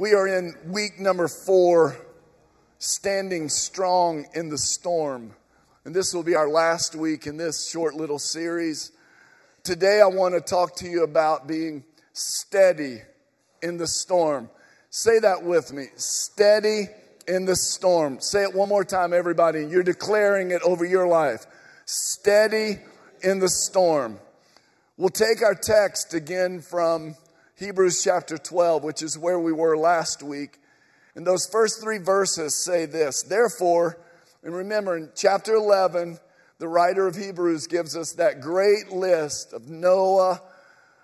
We are in week number four, standing strong in the storm. And this will be our last week in this short little series. Today, I want to talk to you about being steady in the storm. Say that with me steady in the storm. Say it one more time, everybody. You're declaring it over your life. Steady in the storm. We'll take our text again from Hebrews chapter 12, which is where we were last week. And those first three verses say this Therefore, and remember in chapter 11, the writer of Hebrews gives us that great list of Noah,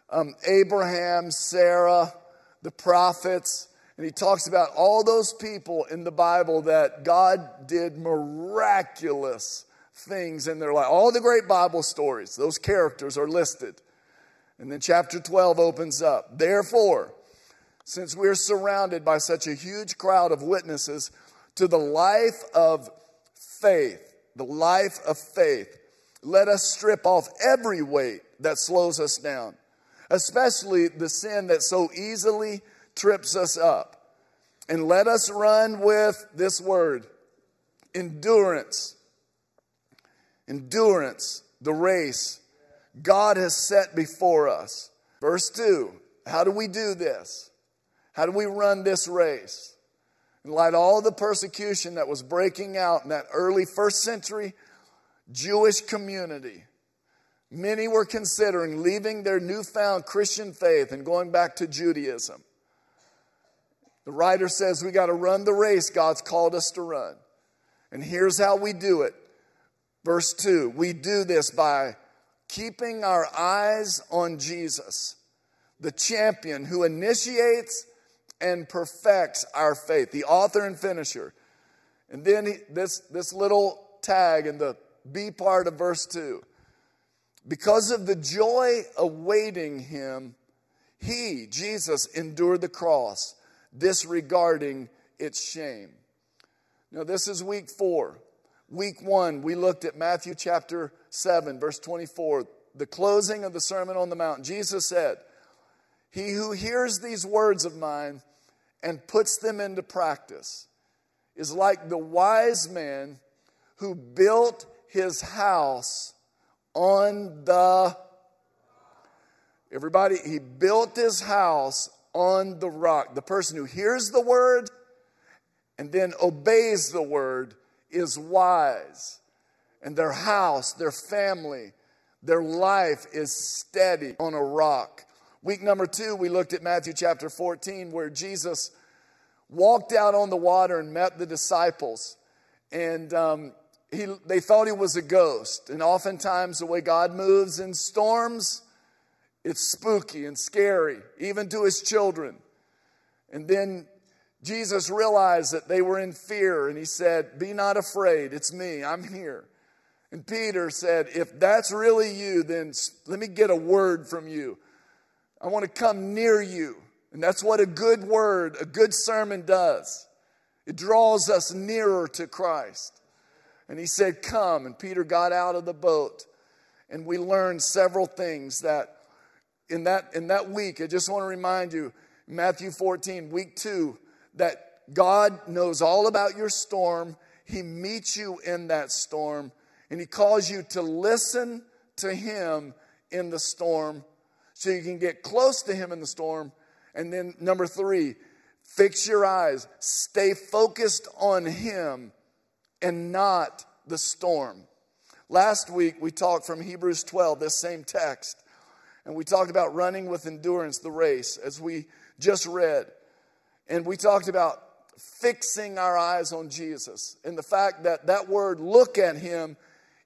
um, Abraham, Sarah, the prophets, and he talks about all those people in the Bible that God did miraculous things in their life. All the great Bible stories, those characters are listed. And then chapter 12 opens up. Therefore, since we're surrounded by such a huge crowd of witnesses to the life of faith, the life of faith, let us strip off every weight that slows us down, especially the sin that so easily trips us up. And let us run with this word endurance. Endurance, the race God has set before us. Verse 2 How do we do this? How do we run this race? In light of all the persecution that was breaking out in that early first century Jewish community, many were considering leaving their newfound Christian faith and going back to Judaism. The writer says we got to run the race God's called us to run. And here's how we do it. Verse 2 we do this by keeping our eyes on Jesus, the champion who initiates and perfects our faith, the author and finisher. And then he, this, this little tag in the B part of verse 2 because of the joy awaiting him, he, Jesus, endured the cross disregarding its shame. Now, this is week four. Week one, we looked at Matthew chapter 7, verse 24, the closing of the Sermon on the Mount. Jesus said, He who hears these words of mine and puts them into practice is like the wise man who built his house on the Everybody, he built his house on the rock. The person who hears the word and then obeys the word is wise. And their house, their family, their life is steady on a rock. Week number two, we looked at Matthew chapter 14, where Jesus walked out on the water and met the disciples. And um, he, they thought he was a ghost. And oftentimes, the way God moves in storms, it's spooky and scary, even to his children. And then Jesus realized that they were in fear and he said, Be not afraid, it's me, I'm here. And Peter said, If that's really you, then let me get a word from you. I want to come near you. And that's what a good word, a good sermon does. It draws us nearer to Christ. And he said, Come. And Peter got out of the boat. And we learned several things that in that, in that week, I just want to remind you, Matthew 14, week two, that God knows all about your storm. He meets you in that storm, and He calls you to listen to Him in the storm so you can get close to Him in the storm. And then, number three, fix your eyes, stay focused on Him and not the storm. Last week, we talked from Hebrews 12, this same text. And we talked about running with endurance the race, as we just read. And we talked about fixing our eyes on Jesus and the fact that that word, look at him,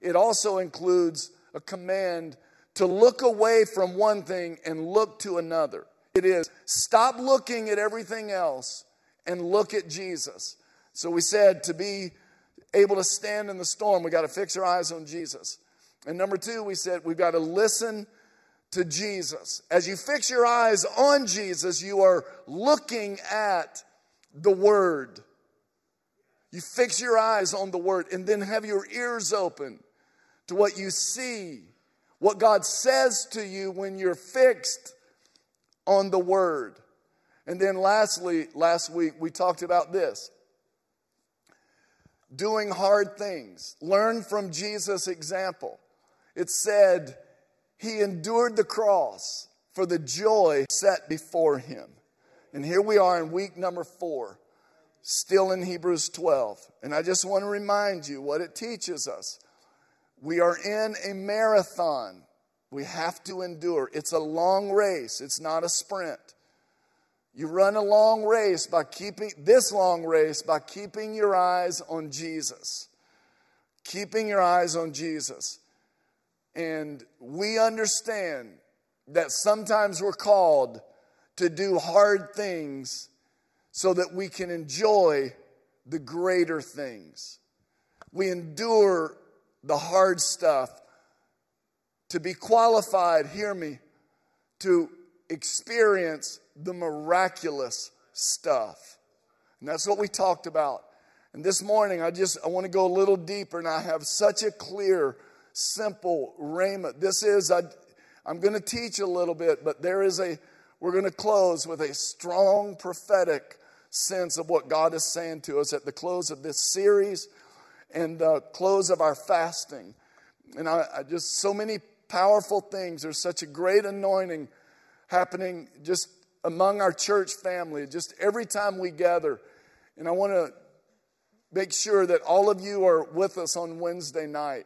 it also includes a command to look away from one thing and look to another. It is stop looking at everything else and look at Jesus. So we said to be able to stand in the storm, we got to fix our eyes on Jesus. And number two, we said we've got to listen to Jesus. As you fix your eyes on Jesus, you are looking at the Word. You fix your eyes on the Word and then have your ears open to what you see, what God says to you when you're fixed on the Word. And then lastly, last week we talked about this doing hard things. Learn from Jesus' example. It said, He endured the cross for the joy set before him. And here we are in week number four, still in Hebrews 12. And I just want to remind you what it teaches us. We are in a marathon. We have to endure. It's a long race, it's not a sprint. You run a long race by keeping this long race by keeping your eyes on Jesus. Keeping your eyes on Jesus. And we understand that sometimes we're called to do hard things so that we can enjoy the greater things. We endure the hard stuff to be qualified, hear me, to experience the miraculous stuff. And that's what we talked about. And this morning, I just I want to go a little deeper, and I have such a clear, simple rhema. This is I, I'm going to teach a little bit, but there is a, we're going to close with a strong prophetic sense of what God is saying to us at the close of this series and the close of our fasting. And I, I just, so many powerful things. There's such a great anointing happening just among our church family, just every time we gather. And I want to make sure that all of you are with us on Wednesday night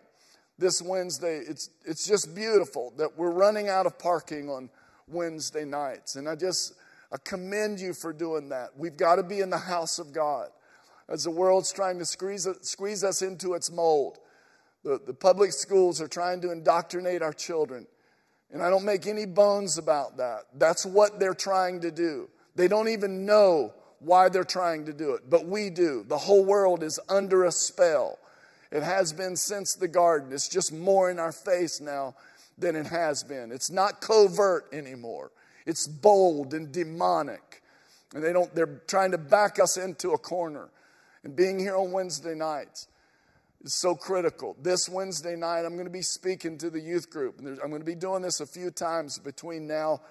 this Wednesday. It's, it's just beautiful that we're running out of parking on Wednesday nights. And I just I commend you for doing that. We've got to be in the house of God as the world's trying to squeeze, squeeze us into its mold. The, the public schools are trying to indoctrinate our children. And I don't make any bones about that. That's what they're trying to do. They don't even know why they're trying to do it, but we do. The whole world is under a spell. It has been since the garden. It's just more in our face now than it has been. It's not covert anymore. It's bold and demonic. And they don't they're trying to back us into a corner. And being here on Wednesday nights is so critical. This Wednesday night I'm going to be speaking to the youth group. And I'm going to be doing this a few times between now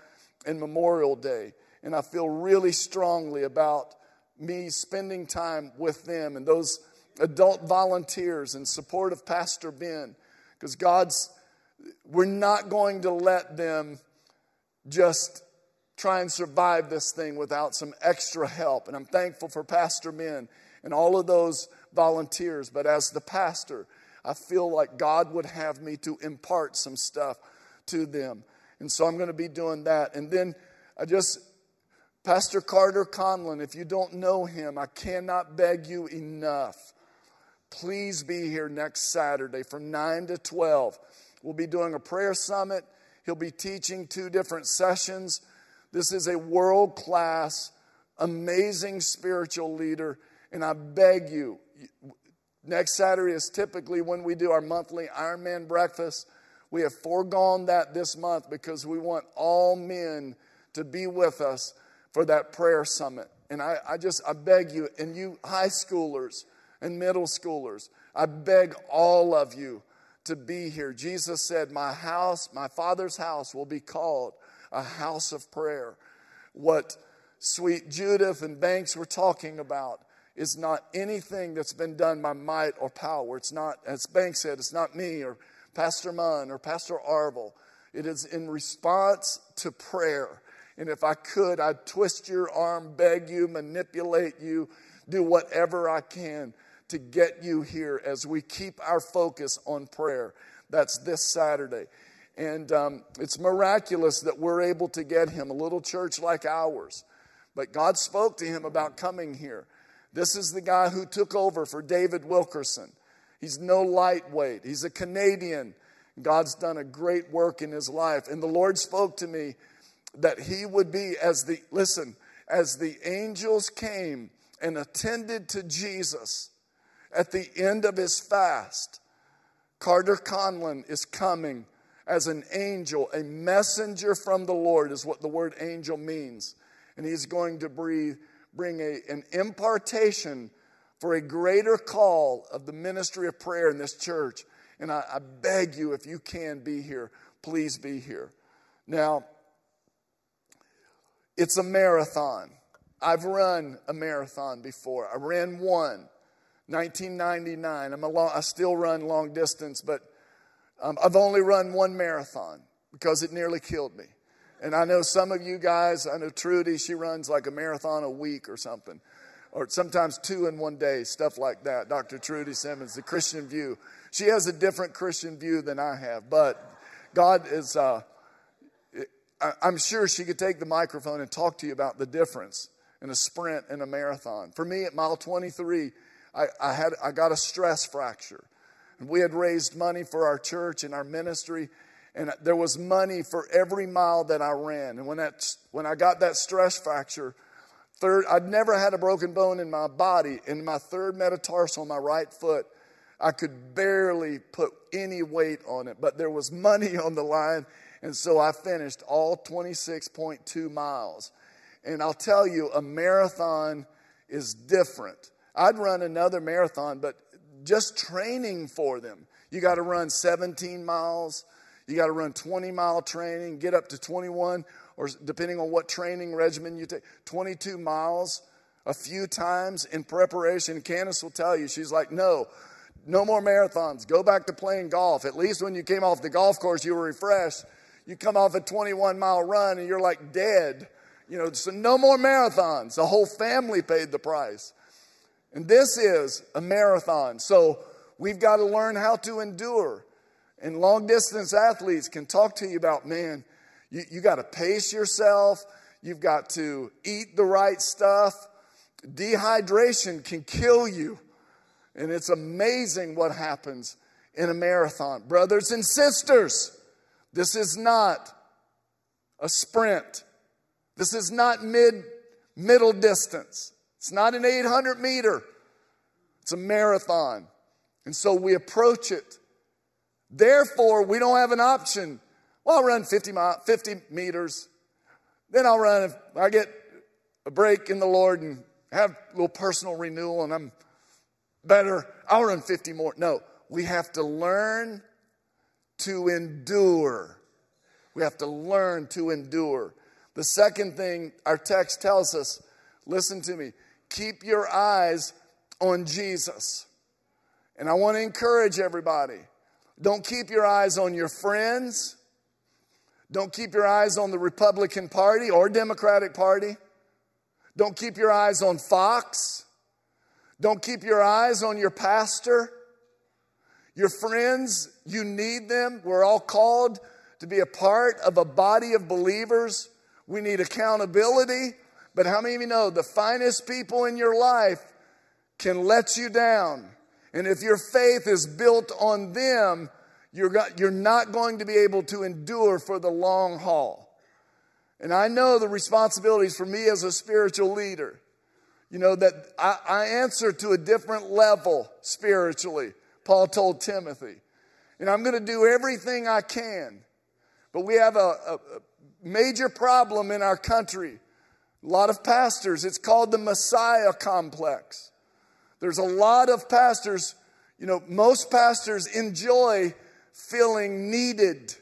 and Memorial Day. And I feel really strongly about me spending time with them and those adult volunteers in support of Pastor Ben because God's, we're not going to let them just try and survive this thing without some extra help. And I'm thankful for Pastor Ben and all of those volunteers. But as the pastor, I feel like God would have me to impart some stuff to them. And so I'm going to be doing that. And then I just, Pastor Carter Conlon, if you don't know him, I cannot beg you enough Please be here next Saturday from 9 to 12. We'll be doing a prayer summit. He'll be teaching two different sessions. This is a world class, amazing spiritual leader. And I beg you, next Saturday is typically when we do our monthly Ironman breakfast. We have foregone that this month because we want all men to be with us for that prayer summit. And I, I just, I beg you, and you high schoolers, and middle schoolers. I beg all of you to be here. Jesus said, My house, my Father's house, will be called a house of prayer. What sweet Judith and Banks were talking about is not anything that's been done by might or power. It's not, as Banks said, it's not me or Pastor Munn or Pastor Arvel. It is in response to prayer. And if I could, I'd twist your arm, beg you, manipulate you, do whatever I can to get you here as we keep our focus on prayer. That's this Saturday. And um, it's miraculous that we're able to get him, a little church like ours. But God spoke to him about coming here. This is the guy who took over for David Wilkerson. He's no lightweight, he's a Canadian. God's done a great work in his life. And the Lord spoke to me that he would be as the, listen, as the angels came and attended to Jesus at the end of his fast, Carter Conlon is coming as an angel, a messenger from the Lord, is what the word angel means. And he's going to breathe, bring a, an impartation for a greater call of the ministry of prayer in this church. And I, I beg you, if you can be here, please be here. Now, it's a marathon. I've run a marathon before. I ran one, 1999. I'm a long, I still run long distance, but um, I've only run one marathon because it nearly killed me. And I know some of you guys, I know Trudy, she runs like a marathon a week or something, or sometimes two in one day, stuff like that. Dr. Trudy Simmons, the Christian view. She has a different Christian view than I have, but God is, uh, I'm sure she could take the microphone and talk to you about the difference in a sprint and a marathon. For me, at mile 23, I, I, had, I got a stress fracture. And we had raised money for our church and our ministry, and there was money for every mile that I ran. And when, that, when I got that stress fracture, third, I'd never had a broken bone in my body. In my third metatarsal on my right foot, I could barely put any weight on it, but there was money on the line. And so I finished all 26.2 miles. And I'll tell you, a marathon is different. I'd run another marathon, but just training for them. You got to run 17 miles, you got to run 20 mile training, get up to 21, or depending on what training regimen you take, 22 miles a few times in preparation. Candace will tell you, she's like, no, no more marathons. Go back to playing golf. At least when you came off the golf course, you were refreshed. You come off a 21 mile run and you're like dead. You know, so no more marathons. The whole family paid the price. And this is a marathon. So we've got to learn how to endure. And long distance athletes can talk to you about, man, you, you got to pace yourself. You've got to eat the right stuff. Dehydration can kill you. And it's amazing what happens in a marathon. Brothers and sisters, this is not a sprint. This is not mid middle distance. It's not an 800 meter, it's a marathon. And so we approach it. Therefore, we don't have an option. Well, I'll run 50, 50 meters. Then I'll run, if I get a break in the Lord and have a little personal renewal and I'm better, I'll run 50 more. No, we have to learn to endure. We have to learn to endure. The second thing our text tells us listen to me keep your eyes on Jesus. And I want to encourage everybody don't keep your eyes on your friends. Don't keep your eyes on the Republican Party or Democratic Party. Don't keep your eyes on Fox. Don't keep your eyes on your pastor. Your friends, you need them. We're all called to be a part of a body of believers. We need accountability. But how many of you know the finest people in your life can let you down? And if your faith is built on them, you're, got, you're not going to be able to endure for the long haul. And I know the responsibilities for me as a spiritual leader. You know, that I, I answer to a different level spiritually, Paul told Timothy. And I'm going to do everything I can. But we have a, a, a major problem in our country a lot of pastors, it's called the Messiah complex. There's a lot of pastors, you know, most pastors enjoy feeling needed.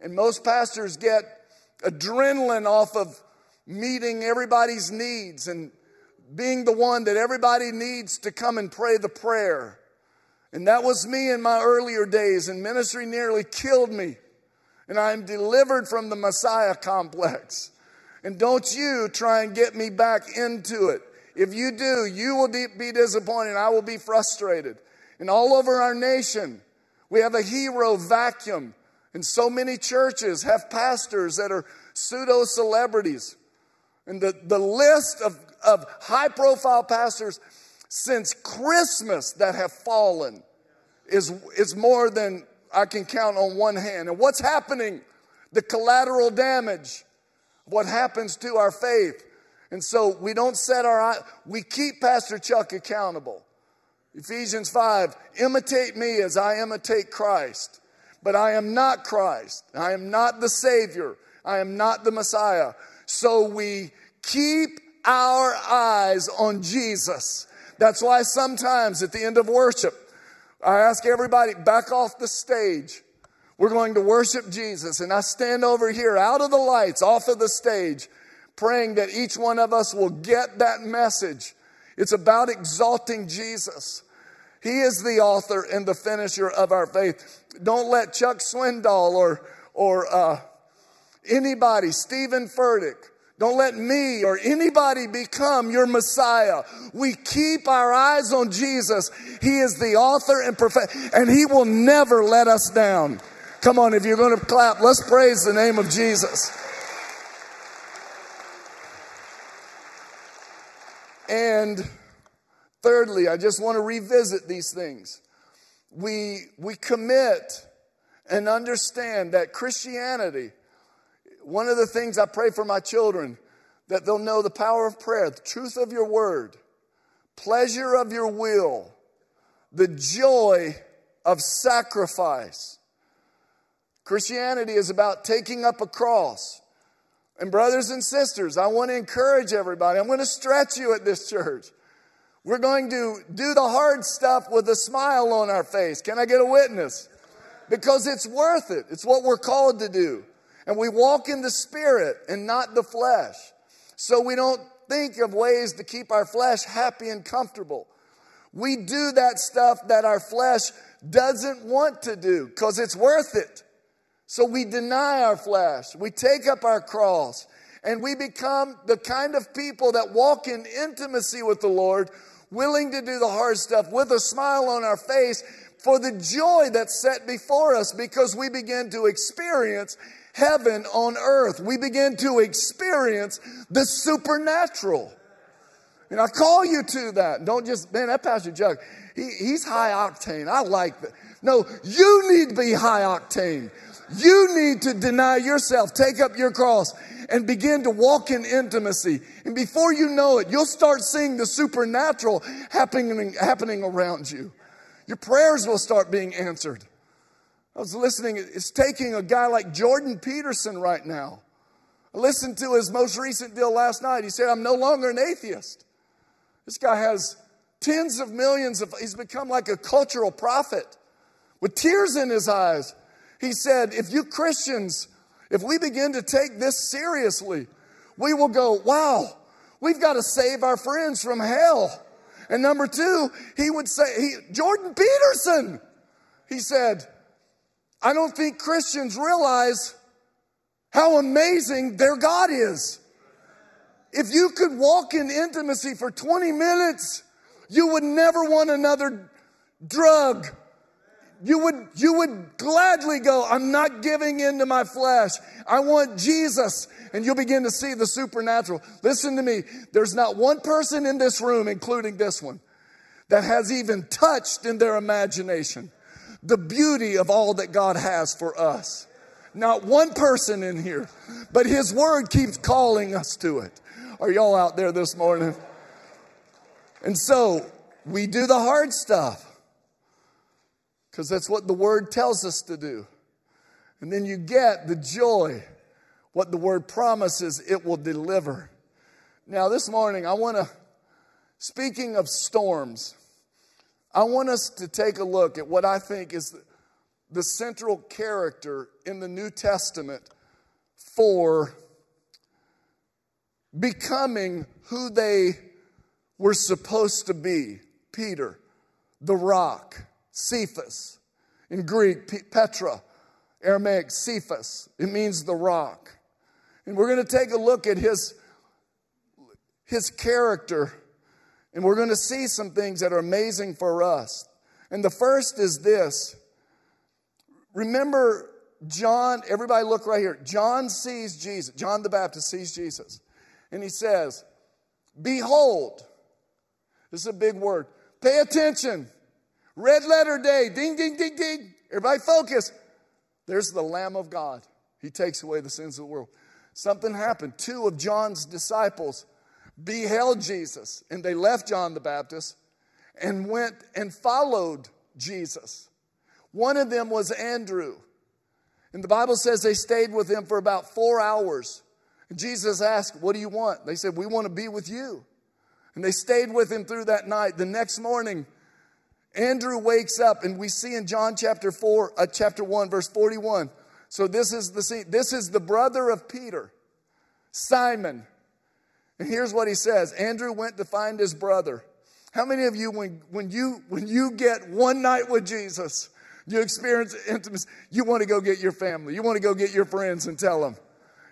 And most pastors get adrenaline off of meeting everybody's needs and being the one that everybody needs to come and pray the prayer. And that was me in my earlier days, and ministry nearly killed me. And I am delivered from the Messiah complex. And don't you try and get me back into it. If you do, you will be disappointed. I will be frustrated. And all over our nation, we have a hero vacuum. And so many churches have pastors that are pseudo celebrities. And the, the list of, of high profile pastors since Christmas that have fallen is, is more than I can count on one hand. And what's happening? The collateral damage what happens to our faith. And so we don't set our we keep Pastor Chuck accountable. Ephesians 5, imitate me as I imitate Christ. But I am not Christ. I am not the Savior. I am not the Messiah. So we keep our eyes on Jesus. That's why sometimes at the end of worship, I ask everybody back off the stage we're going to worship Jesus. And I stand over here out of the lights, off of the stage. Praying that each one of us will get that message. It's about exalting Jesus. He is the author and the finisher of our faith. Don't let Chuck Swindoll or, or uh, anybody, Steven Furtick, don't let me or anybody become your Messiah. We keep our eyes on Jesus. He is the author and perfect, and He will never let us down. Come on, if you're going to clap, let's praise the name of Jesus. And thirdly, I just want to revisit these things. We, we commit and understand that Christianity one of the things I pray for my children that they'll know the power of prayer, the truth of your word, pleasure of your will, the joy of sacrifice. Christianity is about taking up a cross. And, brothers and sisters, I want to encourage everybody. I'm going to stretch you at this church. We're going to do the hard stuff with a smile on our face. Can I get a witness? Because it's worth it. It's what we're called to do. And we walk in the spirit and not the flesh. So we don't think of ways to keep our flesh happy and comfortable. We do that stuff that our flesh doesn't want to do because it's worth it. So we deny our flesh. We take up our cross and we become the kind of people that walk in intimacy with the Lord, willing to do the hard stuff with a smile on our face for the joy that's set before us because we begin to experience heaven on earth. We begin to experience the supernatural. And I call you to that. Don't just, man, that Pastor Chuck, he, he's high octane. I like that. No, you need to be high octane. You need to deny yourself, take up your cross, and begin to walk in intimacy. And before you know it, you'll start seeing the supernatural happening, happening around you. Your prayers will start being answered. I was listening, it's taking a guy like Jordan Peterson right now. I listened to his most recent deal last night. He said, I'm no longer an atheist. This guy has tens of millions of, he's become like a cultural prophet with tears in his eyes. He said, if you Christians, if we begin to take this seriously, we will go, wow, we've got to save our friends from hell. And number two, he would say, he, Jordan Peterson, he said, I don't think Christians realize how amazing their God is. If you could walk in intimacy for 20 minutes, you would never want another drug. You would, you would gladly go, I'm not giving in to my flesh. I want Jesus. And you'll begin to see the supernatural. Listen to me. There's not one person in this room, including this one, that has even touched in their imagination the beauty of all that God has for us. Not one person in here, but His Word keeps calling us to it. Are y'all out there this morning? And so we do the hard stuff because that's what the Word tells us to do. And then you get the joy, what the Word promises it will deliver. Now, this morning, I want to, speaking of storms, I want us to take a look at what I think is the central character in the New Testament for becoming who they were supposed to be Peter, the rock, Cephas. In Greek, Petra, Aramaic, Cephas. It means the rock. And we're going to take a look at his, his character and we're going to see some things that are amazing for us. And the first is this. Remember, John, everybody look right here. John sees Jesus. John the Baptist sees Jesus. And he says, Behold, this is a big word. Pay attention. Red letter day. Ding, ding, ding, ding. Everybody focus. There's the Lamb of God. He takes away the sins of the world. Something happened. Two of John's disciples beheld Jesus, and they left John the Baptist and went and followed Jesus. One of them was Andrew. And the Bible says they stayed with him for about four hours. And Jesus asked, What do you want? They said, We want to be with you. And they stayed with him through that night. The next morning, Andrew wakes up, and we see in John chapter 4, uh, chapter 1, verse 41. So this is the scene. This is the brother of Peter, Simon. And here's what he says Andrew went to find his brother. How many of you, when, when, you, when you get one night with Jesus, you experience intimacy, you want to go get your family, you want to go get your friends and tell them,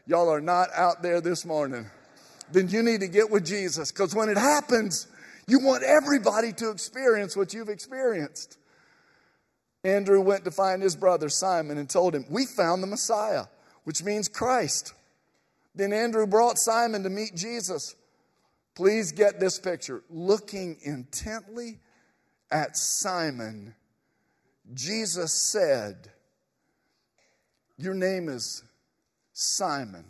y'all are not out there this morning. Then you need to get with Jesus because when it happens, you want everybody to experience what you've experienced. Andrew went to find his brother Simon and told him, We found the Messiah, which means Christ. Then Andrew brought Simon to meet Jesus. Please get this picture. Looking intently at Simon, Jesus said, Your name is Simon,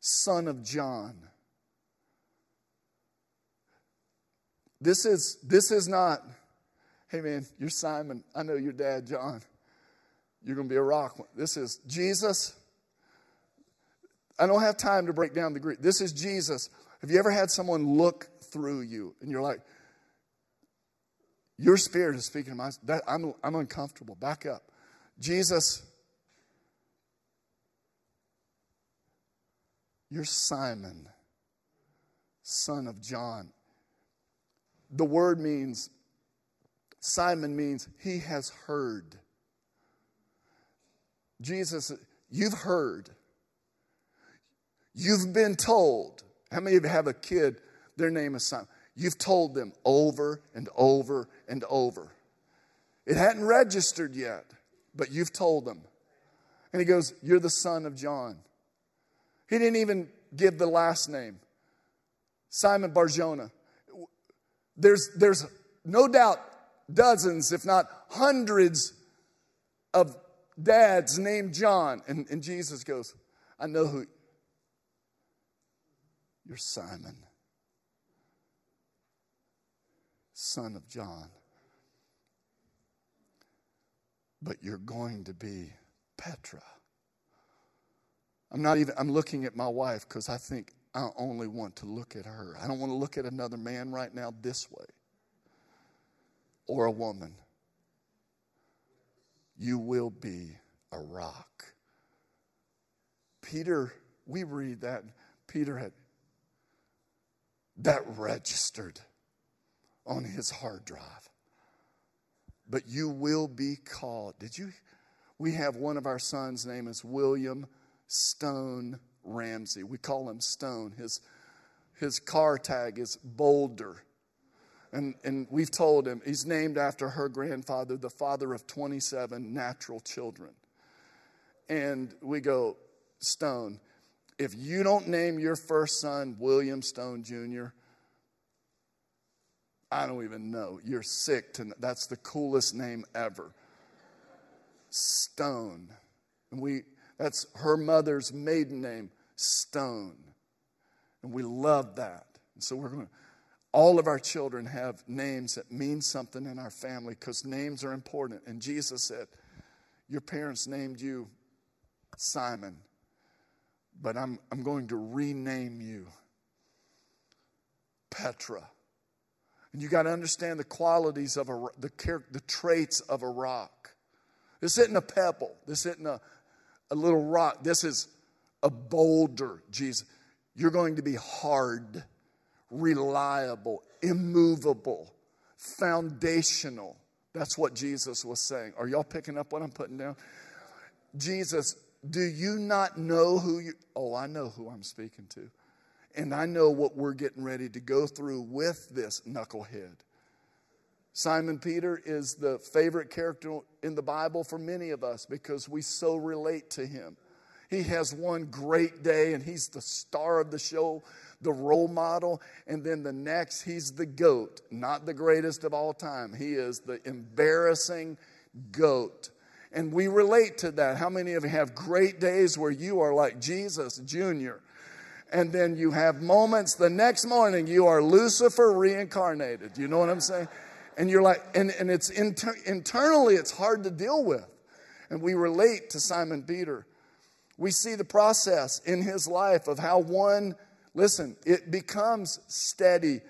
son of John. This is, this is not, hey man, you're Simon. I know your dad, John. You're going to be a rock. This is Jesus. I don't have time to break down the Greek. This is Jesus. Have you ever had someone look through you and you're like, your spirit is speaking to my that I'm, I'm uncomfortable. Back up. Jesus, you're Simon, son of John. The word means, Simon means he has heard. Jesus, you've heard. You've been told. How many of you have a kid? Their name is Simon. You've told them over and over and over. It hadn't registered yet, but you've told them. And he goes, You're the son of John. He didn't even give the last name Simon Barjona. There's, there's no doubt dozens, if not hundreds, of dads named John. And, and Jesus goes, I know who. You're Simon, son of John. But you're going to be Petra. I'm not even, I'm looking at my wife because I think I only want to look at her. I don't want to look at another man right now this way or a woman. You will be a rock. Peter, we read that. Peter had that registered on his hard drive. But you will be called. Did you? We have one of our sons' name is William Stone Ramsey. We call him Stone. His, his car tag is Boulder. And, and we've told him he's named after her grandfather, the father of 27 natural children. And we go, Stone, if you don't name your first son William Stone Jr., I don't even know. You're sick to that's the coolest name ever. Stone. And we that's her mother's maiden name, Stone. And we love that. And so we're going to, all of our children have names that mean something in our family because names are important. And Jesus said, Your parents named you Simon, but I'm, I'm going to rename you Petra. And you got to understand the qualities of a, the, the traits of a rock. This isn't a pebble. This isn't a, a little rock. This is a boulder, Jesus. You're going to be hard, reliable, immovable, foundational. That's what Jesus was saying. Are y'all picking up what I'm putting down? Jesus, do you not know who you Oh, I know who I'm speaking to. And I know what we're getting ready to go through with this knucklehead. Simon Peter is the favorite character in the Bible for many of us because we so relate to him. He has one great day and he's the star of the show, the role model. And then the next, he's the goat, not the greatest of all time. He is the embarrassing goat. And we relate to that. How many of you have great days where you are like Jesus Jr.? And then you have moments the next morning you are Lucifer reincarnated. You know what I'm saying? and you're like, and, and it's inter- internally, it's hard to deal with. And we relate to Simon Peter. We see the process in his life of how one, listen, it becomes steady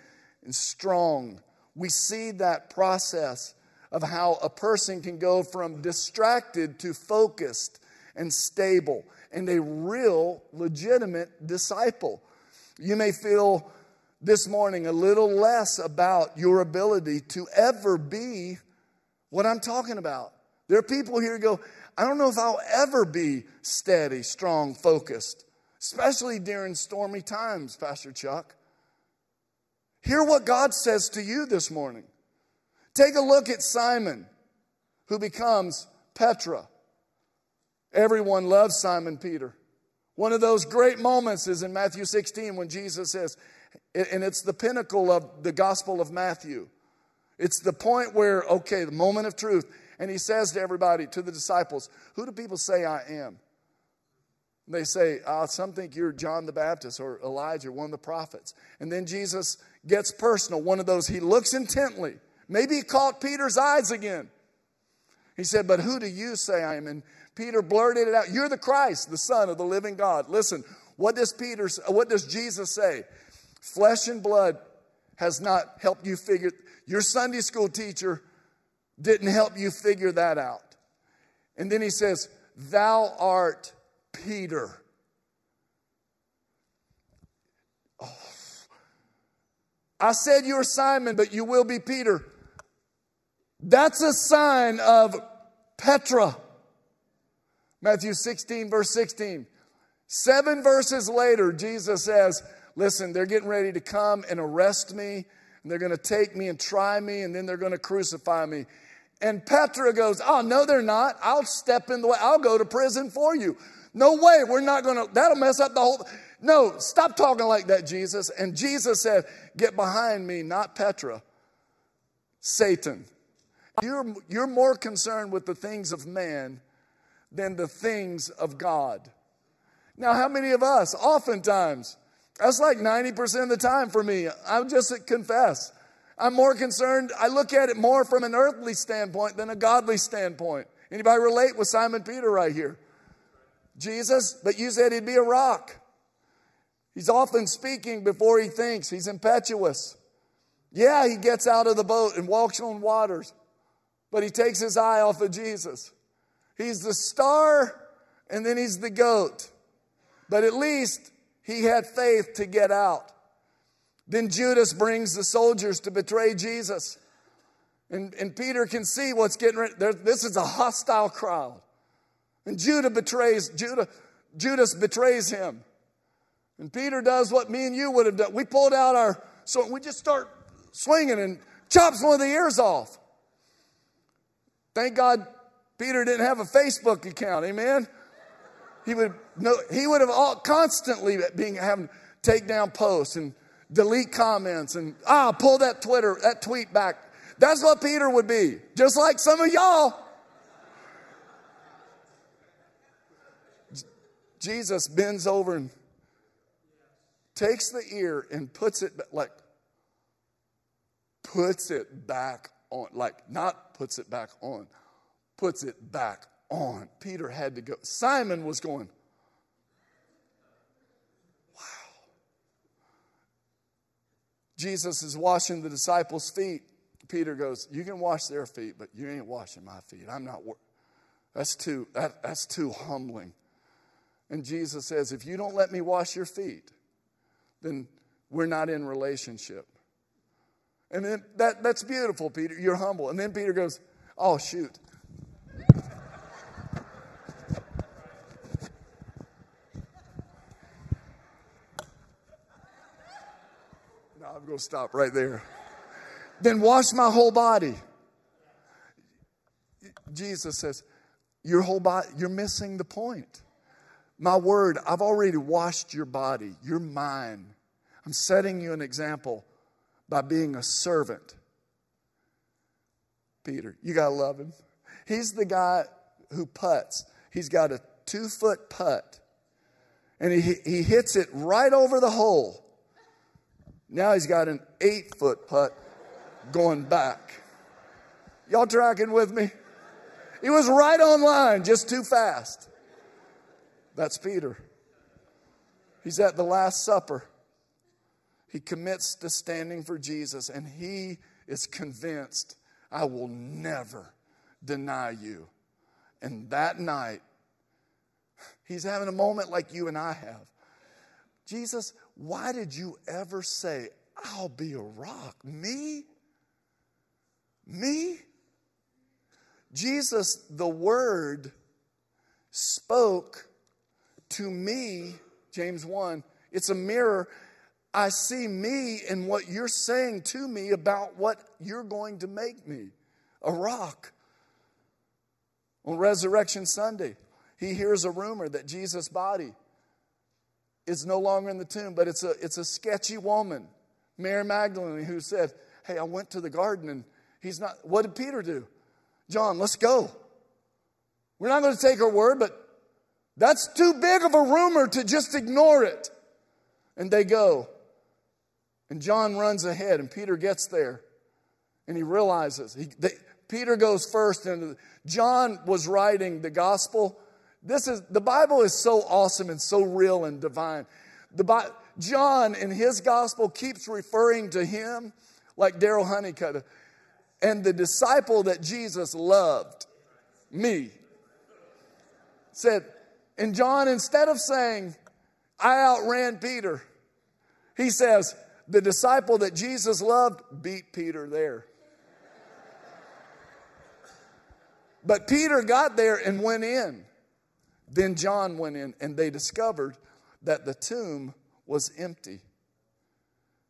and strong. We see that process of how a person can go from distracted to focused and stable and a real legitimate disciple. You may feel this morning a little less about your ability to ever be what I'm talking about. There are people here who go, I don't know if I'll ever be steady, strong, focused, especially during stormy times, Pastor Chuck. Hear what God says to you this morning. Take a look at Simon, who becomes Petra. Everyone loves Simon Peter. One of those great moments is in Matthew 16 when Jesus says, and it's the pinnacle of the Gospel of Matthew. It's the point where, okay, the moment of truth. And he says to everybody, to the disciples, Who do people say I am? And they say, uh, Some think you're John the Baptist or Elijah, one of the prophets. And then Jesus gets personal, one of those, he looks intently. Maybe he caught Peter's eyes again. He said, But who do you say I am? And Peter blurted it out. You're the Christ, the Son of the living God. Listen, what does Peter what does Jesus say? Flesh and blood has not helped you figure your Sunday school teacher didn't help you figure that out. And then he says, Thou art Peter. Oh. I said you're Simon, but you will be Peter. That's a sign of Petra. Matthew 16, verse 16. Seven verses later, Jesus says, Listen, they're getting ready to come and arrest me, and they're going to take me and try me, and then they're going to crucify me. And Petra goes, Oh, no, they're not. I'll step in the way. I'll go to prison for you. No way. We're not going to, that'll mess up the whole. No, stop talking like that, Jesus. And Jesus said, Get behind me, not Petra, Satan. You're, you're more concerned with the things of man than the things of God. Now, how many of us, oftentimes, that's like 90% of the time for me, I'll just confess. I'm more concerned, I look at it more from an earthly standpoint than a godly standpoint. Anybody relate with Simon Peter right here? Jesus, but you said he'd be a rock. He's often speaking before he thinks. He's impetuous. Yeah, he gets out of the boat and walks on waters, but he takes his eye off of Jesus. He's the star and then he's the goat. But at least he had faith to get out. Then Judas brings the soldiers to betray Jesus. And, and Peter can see what's getting ready. There, this is a hostile crowd. And Judah betrays, Judah, Judas betrays him. And Peter does what me and you would have done. We pulled out our sword, we just start swinging and chops one of the ears off. Thank God Peter didn't have a Facebook account. Amen. He would no, he would have all, constantly being having take down posts and delete comments and ah pull that Twitter that tweet back. That's what Peter would be, just like some of y'all. Jesus bends over and takes the ear and puts it like puts it back on, like not puts it back on, puts it back on. Peter had to go. Simon was going, Jesus is washing the disciples' feet. Peter goes, You can wash their feet, but you ain't washing my feet. I'm not. That's too, that, that's too humbling. And Jesus says, If you don't let me wash your feet, then we're not in relationship. And then that, that's beautiful, Peter. You're humble. And then Peter goes, Oh, shoot. no, I'm going to stop right there. Then wash my whole body. Jesus says, Your whole body, you're missing the point. My word, I've already washed your body, your mind. I'm setting you an example by being a servant. Peter, you got to love him. He's the guy who puts. He's got a two foot putt, and he, he hits it right over the hole. Now he's got an eight foot putt going back. Y'all tracking with me? He was right on line, just too fast. That's Peter. He's at the Last Supper. He commits to standing for Jesus, and he is convinced, I will never deny you. And that night, he's having a moment like you and I have. Jesus, Why did you ever say, I'll be a rock? Me? Me? Jesus, the Word, spoke to me, James 1. It's a mirror. I see me and what you're saying to me about what you're going to make me a rock. On Resurrection Sunday, he hears a rumor that Jesus' body is no longer in the tomb, but it's a, it's a sketchy woman, Mary Magdalene, who said, Hey, I went to the garden and he's not. What did Peter do? John, let's go. We're not going to take her word, but that's too big of a rumor to just ignore it. And they go. And John runs ahead, and Peter gets there, and he realizes. He, they, Peter goes first, and John was writing the gospel. This is the Bible is so awesome and so real and divine. The John in his gospel keeps referring to him like Daryl Honeycutt and the disciple that Jesus loved, me, said, and John, instead of saying, I outran Peter, he says, the disciple that Jesus loved beat Peter there. But Peter got there and went in. Then John went in, and they discovered that the tomb was empty.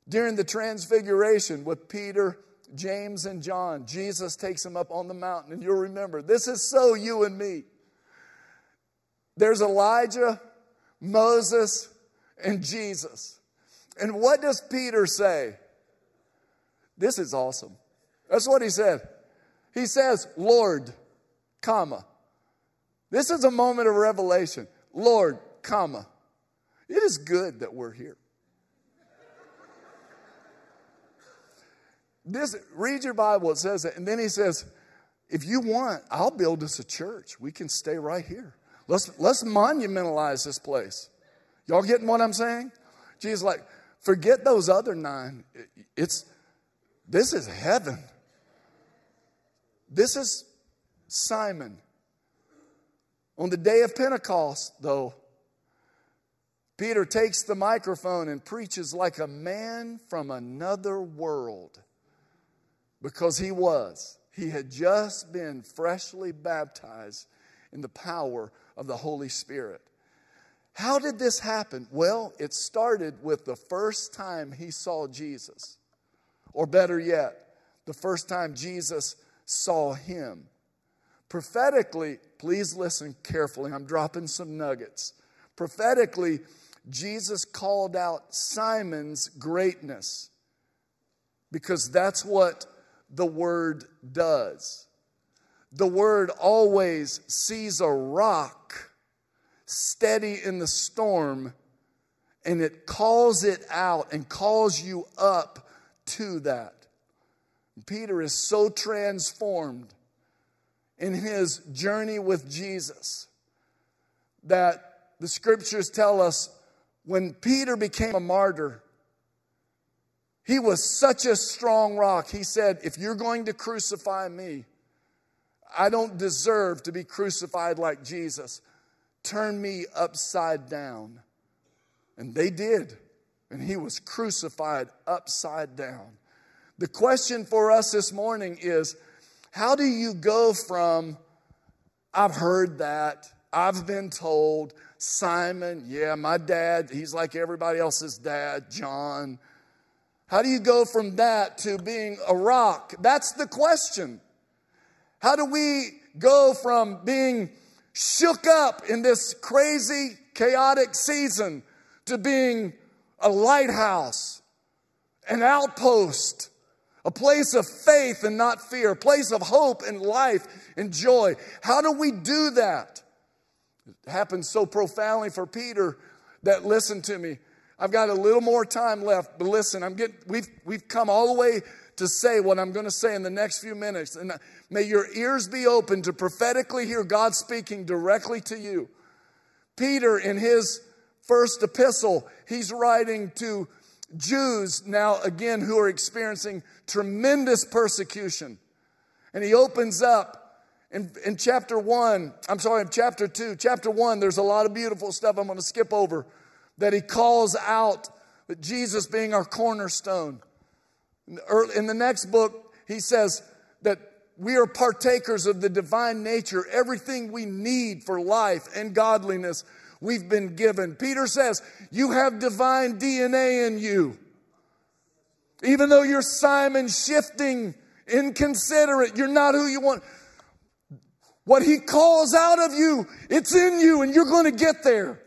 During the transfiguration with Peter, James, and John, Jesus takes them up on the mountain. And you'll remember, this is so you and me. There's Elijah, Moses, and Jesus. And what does Peter say? This is awesome. That's what he said. He says, Lord, comma. This is a moment of revelation. Lord, comma. It is good that we're here. This read your Bible, it says it. And then he says, if you want, I'll build us a church. We can stay right here. Let's let's monumentalize this place. Y'all getting what I'm saying? Jesus like, forget those other nine. It's this is heaven. This is Simon. On the day of Pentecost, though, Peter takes the microphone and preaches like a man from another world because he was. He had just been freshly baptized in the power of the Holy Spirit. How did this happen? Well, it started with the first time he saw Jesus. Or better yet, the first time Jesus saw him. Prophetically, please listen carefully. I'm dropping some nuggets. Prophetically, Jesus called out Simon's greatness because that's what the word does. The word always sees a rock steady in the storm and it calls it out and calls you up to that. Peter is so transformed in his journey with Jesus that the scriptures tell us when Peter became a martyr, he was such a strong rock. He said, If you're going to crucify me, I don't deserve to be crucified like Jesus. Turn me upside down. And they did. And he was crucified upside down. The question for us this morning is how do you go from, I've heard that, I've been told, Simon, yeah, my dad, he's like everybody else's dad, John. How do you go from that to being a rock? That's the question. How do we go from being shook up in this crazy, chaotic season to being a lighthouse, an outpost, a place of faith and not fear, a place of hope and life and joy? How do we do that? It happened so profoundly for Peter that, listen to me, I've got a little more time left, but listen, I'm getting, we've, we've come all the way to say what I'm going to say in the next few minutes. And uh, may your ears be open to prophetically hear God speaking directly to you. Peter, in his first epistle, he's writing to Jews now again who are experiencing tremendous persecution. And he opens up in, in chapter one, I'm sorry, in chapter two. Chapter one, there's a lot of beautiful stuff I'm going to skip over that he calls out that Jesus being our cornerstone. In the next book, he says that we are partakers of the divine nature. Everything we need for life and godliness, we've been given. Peter says, You have divine DNA in you. Even though you're Simon shifting, inconsiderate, you're not who you want. What he calls out of you, it's in you, and you're going to get there.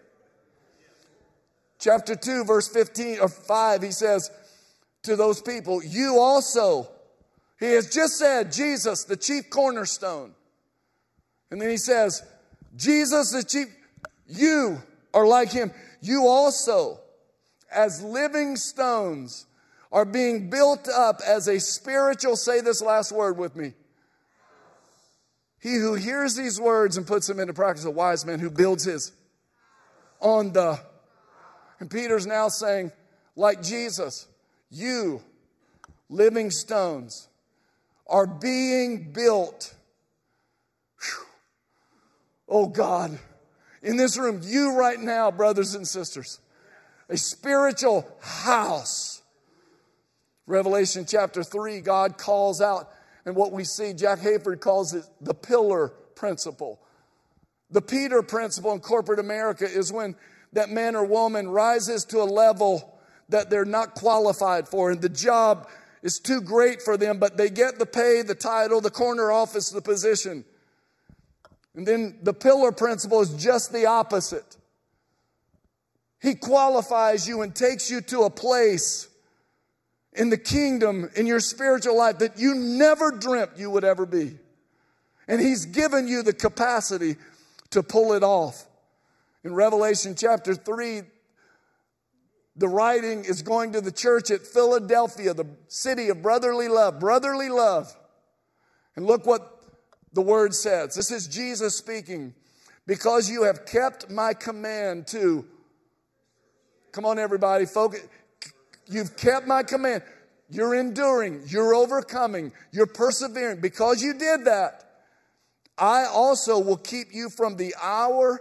Chapter 2, verse 15 or 5, he says to those people, You also, he has just said, Jesus, the chief cornerstone. And then he says, Jesus, the chief, you are like him. You also, as living stones, are being built up as a spiritual, say this last word with me. He who hears these words and puts them into practice, a wise man who builds his on the. And Peter's now saying, like Jesus, you, living stones, are being built. Whew. Oh God, in this room, you right now, brothers and sisters, a spiritual house. Revelation chapter 3, God calls out, and what we see, Jack Hayford calls it the pillar principle. The Peter principle in corporate America is when that man or woman rises to a level that they're not qualified for, and the job is too great for them, but they get the pay, the title, the corner office, the position. And then the pillar principle is just the opposite. He qualifies you and takes you to a place in the kingdom, in your spiritual life that you never dreamt you would ever be. And He's given you the capacity to pull it off. In Revelation chapter 3, the writing is going to the church at Philadelphia, the city of brotherly love. Brotherly love. And look what the word says. This is Jesus speaking. Because you have kept my command to, come on, everybody, focus. You've kept my command. You're enduring. You're overcoming. You're persevering. Because you did that, I also will keep you from the hour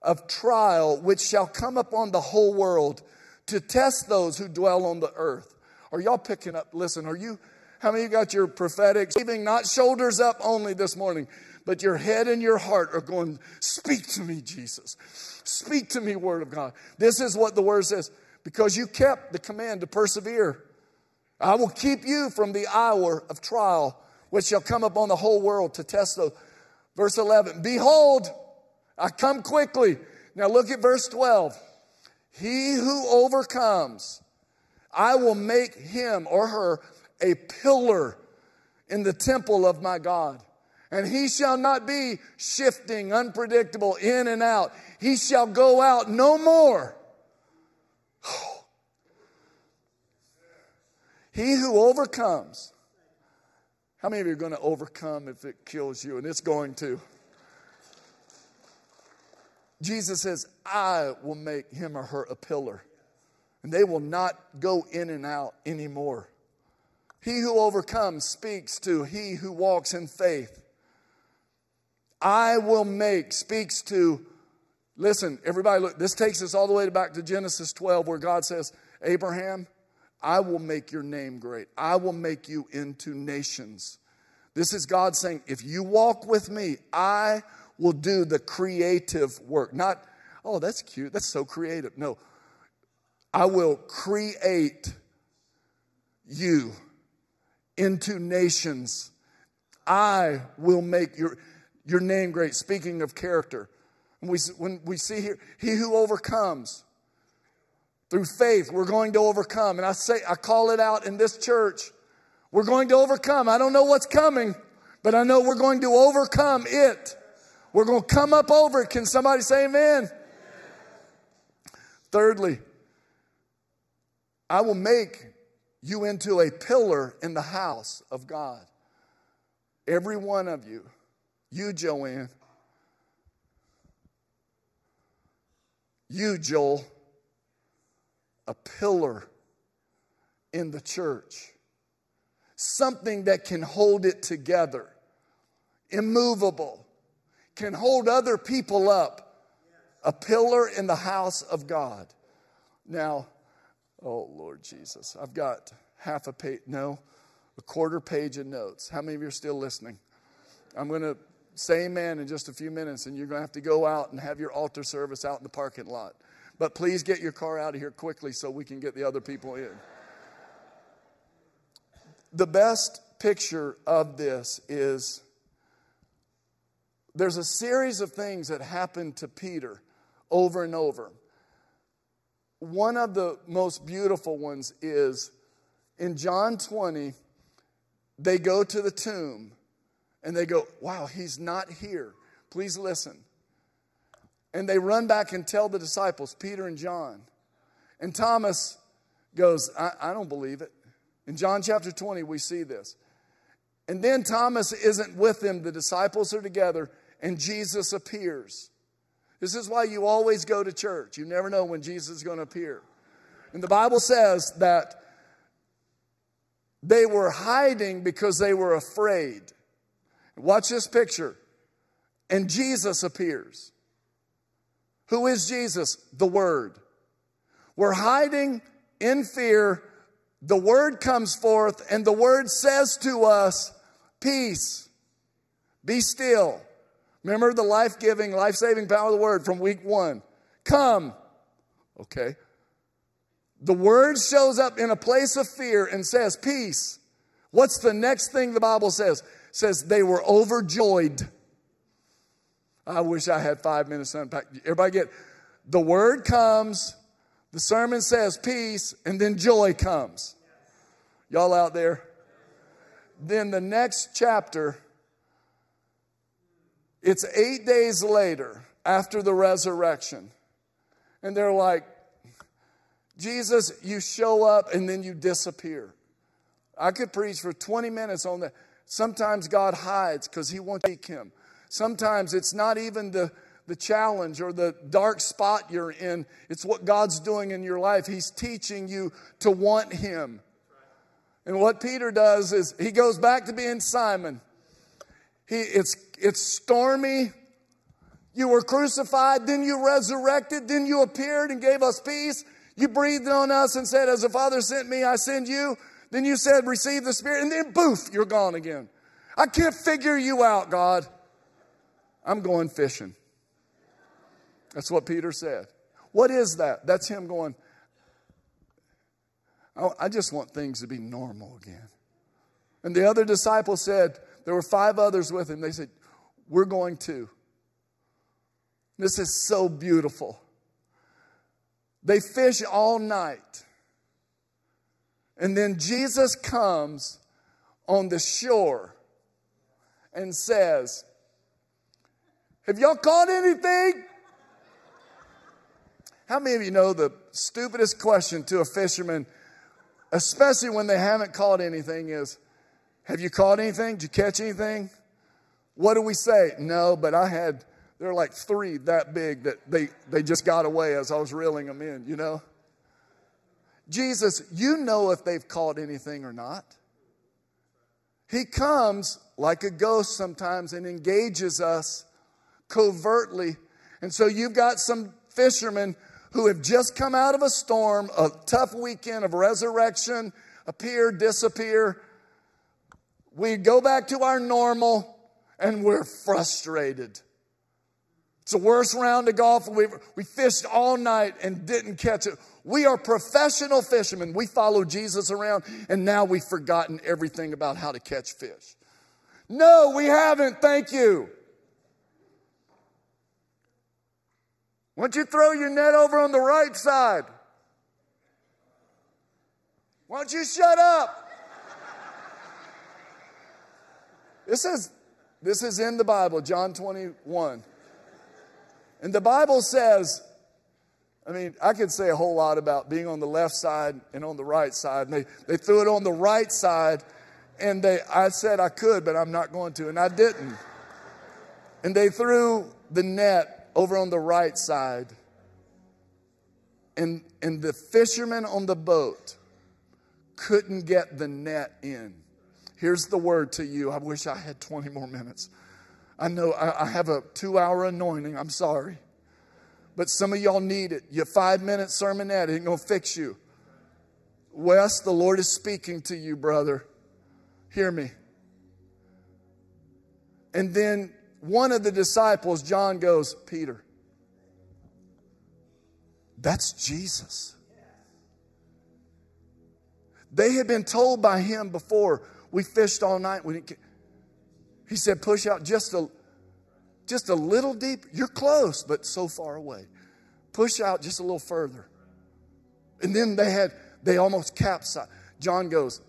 of trial which shall come upon the whole world to test those who dwell on the earth. Are y'all picking up? Listen, are you, how many of you got your prophetic, even not shoulders up only this morning, but your head and your heart are going, Speak to me, Jesus. Speak to me, Word of God. This is what the Word says. Because you kept the command to persevere, I will keep you from the hour of trial which shall come upon the whole world to test those. Verse 11, Behold, I come quickly. Now look at verse 12. He who overcomes, I will make him or her a pillar in the temple of my God. And he shall not be shifting, unpredictable, in and out. He shall go out no more. He who overcomes. How many of you are going to overcome if it kills you? And it's going to. Jesus says, I will make him or her a pillar, and they will not go in and out anymore. He who overcomes speaks to he who walks in faith. I will make speaks to, listen, everybody, look, this takes us all the way back to Genesis 12, where God says, Abraham, I will make your name great. I will make you into nations. This is God saying, if you walk with me, I will do the creative work. Not, oh, that's cute. That's so creative. No, I will create you into nations. I will make your, your name great. Speaking of character, when we, when we see here, he who overcomes through faith, we're going to overcome. And I say, I call it out in this church. We're going to overcome. I don't know what's coming, but I know we're going to overcome it. We're going to come up over it. Can somebody say amen? Thirdly, I will make you into a pillar in the house of God. Every one of you, you, Joanne, you, Joel, a pillar in the church, something that can hold it together, immovable can hold other people up, a pillar in the house of God. Now, Oh, Lord Jesus. I've got half a page, no, a quarter page of notes. How many of you are still listening? I'm going to say amen in just a few minutes, and you're going to have to go out and have your altar service out in the parking lot. But please get your car out of here quickly so we can get the other people in. The best picture of this is there's a series of things that happened to Peter over and over. One of the most beautiful ones is in John 20, they go to the tomb and they go, Wow, he's not here. Please listen. And they run back and tell the disciples, Peter and John. And Thomas goes, I, I don't believe it. In John chapter 20, we see this. And then Thomas isn't with them, the disciples are together, and Jesus appears. This is why you always go to church. You never know when Jesus is going to appear. And the Bible says that they were hiding because they were afraid. Watch this picture. And Jesus appears. Who is Jesus? The Word. We're hiding in fear. The Word comes forth, and the Word says to us, Peace, be still. Remember the life giving, life saving power of the Word from week one. Come. Okay. The Word shows up in a place of fear and says, Peace. What's the next thing the Bible says? It says they were overjoyed. I wish I had five minutes to unpack. Everybody get the word comes, the sermon says peace, and then joy comes. Y'all out there? Then the next chapter, it's eight days later after the resurrection. And they're like, Jesus, you show up and then you disappear. I could preach for 20 minutes on that. Sometimes God hides because he wants to seek him. Sometimes it's not even the, the challenge or the dark spot you're in, it's what God's doing in your life. He's teaching you to want him. And what Peter does is he goes back to being Simon. He, it's, it's stormy. You were crucified, then you resurrected, then you appeared and gave us peace. You breathed on us and said, As the Father sent me, I send you. Then you said, Receive the Spirit, and then poof, you're gone again. I can't figure you out, God. I'm going fishing. That's what Peter said. What is that? That's him going, oh, I just want things to be normal again. And the other disciples said, there were five others with him. They said, We're going to. This is so beautiful. They fish all night. And then Jesus comes on the shore and says, Have y'all caught anything? How many of you know the stupidest question to a fisherman, especially when they haven't caught anything, is Have you caught anything? Did you catch anything? What do we say? No, but I had, there are like three that big that they, they just got away as I was reeling them in, you know? Jesus, you know if they've caught anything or not. He comes like a ghost sometimes and engages us covertly. And so you've got some fishermen who have just come out of a storm, a tough weekend of resurrection, appear, disappear. We go back to our normal and we're frustrated. It's the worst round of golf. We, we fished all night and didn't catch it. We are professional fishermen. We follow Jesus around and now we've forgotten everything about how to catch fish. No, we haven't. Thank you. Why don't you throw your net over on the right side? Why don't you shut up? This is, this is in the Bible, John 21. And the Bible says, I mean, I could say a whole lot about being on the left side and on the right side. And they, they threw it on the right side, and they, I said I could, but I'm not going to, and I didn't. And they threw the net over on the right side. And, and the fishermen on the boat couldn't get the net in. Here's the word to you. I wish I had 20 more minutes. I know I, have a two hour anointing. I'm sorry. But some of y'all need it. Your five minute sermonette ain't going to fix you. Wes, the Lord is speaking to you, brother. Hear me. And then one of the disciples, John, goes, Peter, that's Jesus. They had been told by him before, we fished all night. We he said, push out just a, just a little deep. You're close, but so far away. Push out just a little further. And then they had, they almost capsized. John goes,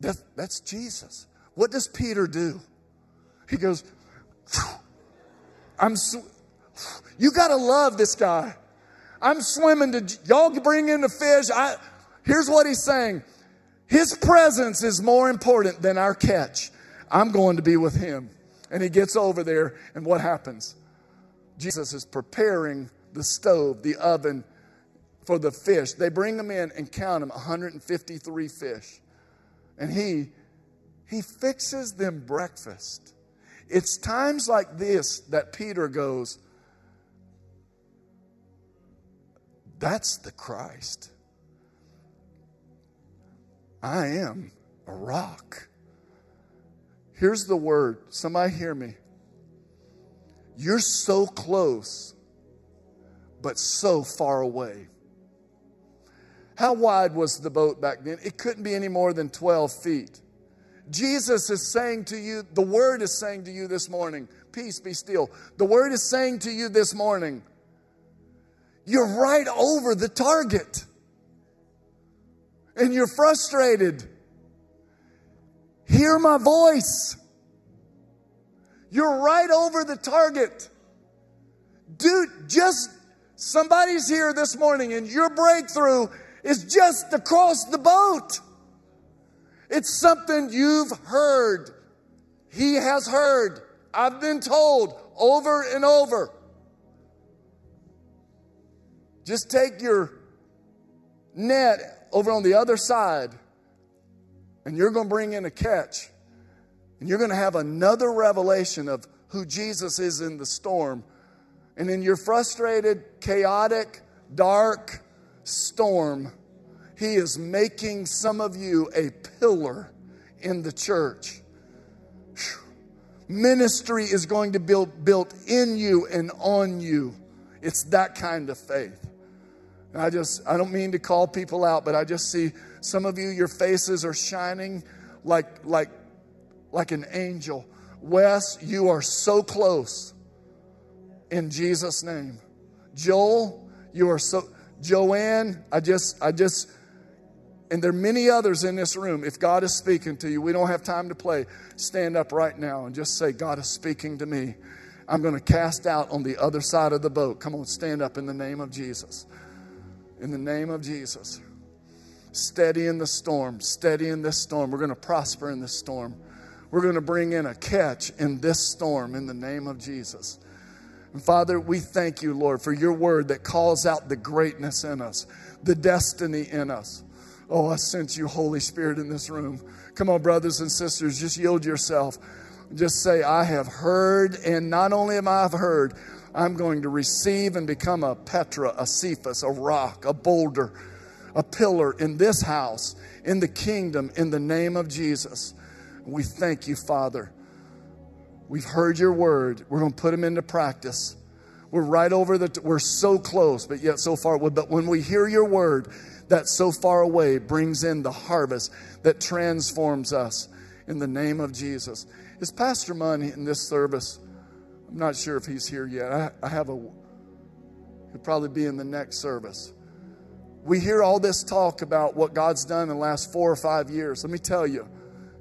that, that's Jesus. What does Peter do? He goes, I'm, sw- you got to love this guy. I'm swimming to, y'all bring in the fish. I, here's what he's saying. His presence is more important than our catch. I'm going to be with him. And he gets over there, and what happens? Jesus is preparing the stove, the oven for the fish. They bring them in and count them 153 fish. And he he fixes them breakfast. It's times like this that Peter goes, That's the Christ. I am a rock. Here's the word. Somebody hear me. You're so close, but so far away. How wide was the boat back then? It couldn't be any more than 12 feet. Jesus is saying to you, the word is saying to you this morning, peace be still. The word is saying to you this morning, you're right over the target. And you're frustrated. Hear my voice. You're right over the target. Dude, just somebody's here this morning and your breakthrough is just across the boat. It's something you've heard. He has heard. I've been told over and over. Just take your net over on the other side and you're going to bring in a catch. And you're going to have another revelation of who Jesus is in the storm. And in your frustrated, chaotic, dark storm, He is making some of you a pillar in the church. Ministry is going to be built in you and on you. It's that kind of faith. I just, I don't mean to call people out, but I just see some of you, your faces are shining like, like, like an angel. Wes, you are so close in Jesus' name. Joel, you are so, Joanne, I just, I just, and there are many others in this room. If God is speaking to you, we don't have time to play. Stand up right now and just say, God is speaking to me. I'm going to cast out on the other side of the boat. Come on, stand up in the name of Jesus. In the name of Jesus. Steady in the storm, steady in this storm. We're going to prosper in this storm. We're going to bring in a catch in this storm in the name of Jesus. And Father, we thank you, Lord, for your word that calls out the greatness in us, the destiny in us. Oh, I sense you, Holy Spirit, in this room. Come on, brothers and sisters, just yield yourself. Just say, I have heard, and not only am I heard, I'm going to receive and become a Petra, a Cephas, a rock, a boulder a pillar in this house, in the kingdom, in the name of Jesus. We thank you, Father. We've heard your word. We're going to put them into practice. We're right over the, we're so close, but yet so far. But when we hear your word, that so far away brings in the harvest that transforms us in the name of Jesus. Is Pastor Munn in this service? I'm not sure if he's here yet. I, I have a, he'll probably be in the next service we hear all this talk about what God's done in the last four or five years. Let me tell you,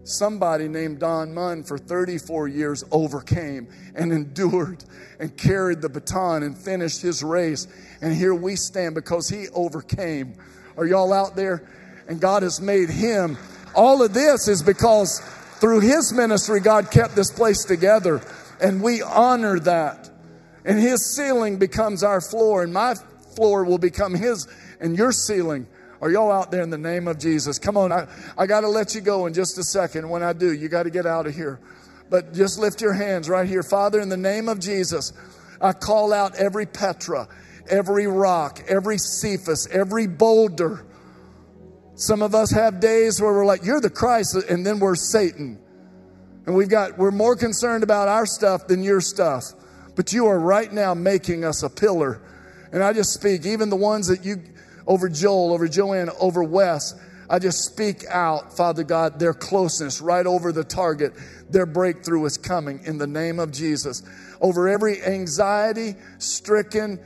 somebody named Don Munn for 34 years overcame and endured and carried the baton and finished his race. And here we stand because he overcame. Are y'all out there? And God has made him. All of this is because through his ministry, God kept this place together. And we honor that. And his ceiling becomes our floor, and my floor will become his and your ceiling. Are y'all out there in the name of Jesus? Come on, I, I got to let you go in just a second. When I do, you got to get out of here. But just lift your hands right here. Father, in the name of Jesus, I call out every Petra, every rock, every Cephas, every boulder. Some of us have days where we're like, You're the Christ, and then we're Satan. And we've got, we're more concerned about our stuff than your stuff. But you are right now making us a pillar. And I just speak, even the ones that you, over Joel, over Joanne, over Wes, I just speak out, Father God, their closeness right over the target. Their breakthrough is coming in the name of Jesus. Over every anxiety stricken,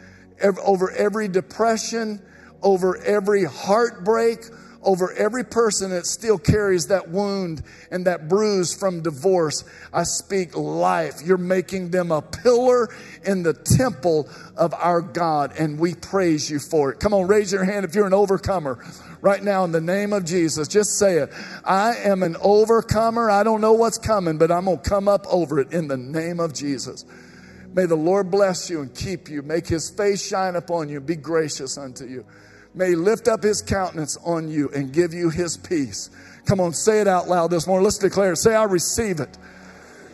over every depression, over every heartbreak, over every person that still carries that wound and that bruise from divorce. I speak life. You're making them a pillar in the temple of our God, and we praise you for it. Come on, raise your hand if you're an overcomer right now in the name of Jesus. Just say it. I am an overcomer. I don't know what's coming, but I'm going to come up over it in the name of Jesus. May the Lord bless you and keep you. Make his face shine upon you. Be gracious unto you. May lift up his countenance on you and give you his peace. Come on, say it out loud this morning. Let's declare it. Say, I receive it.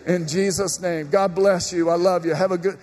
In Jesus' name. God bless you. I love you. Have a good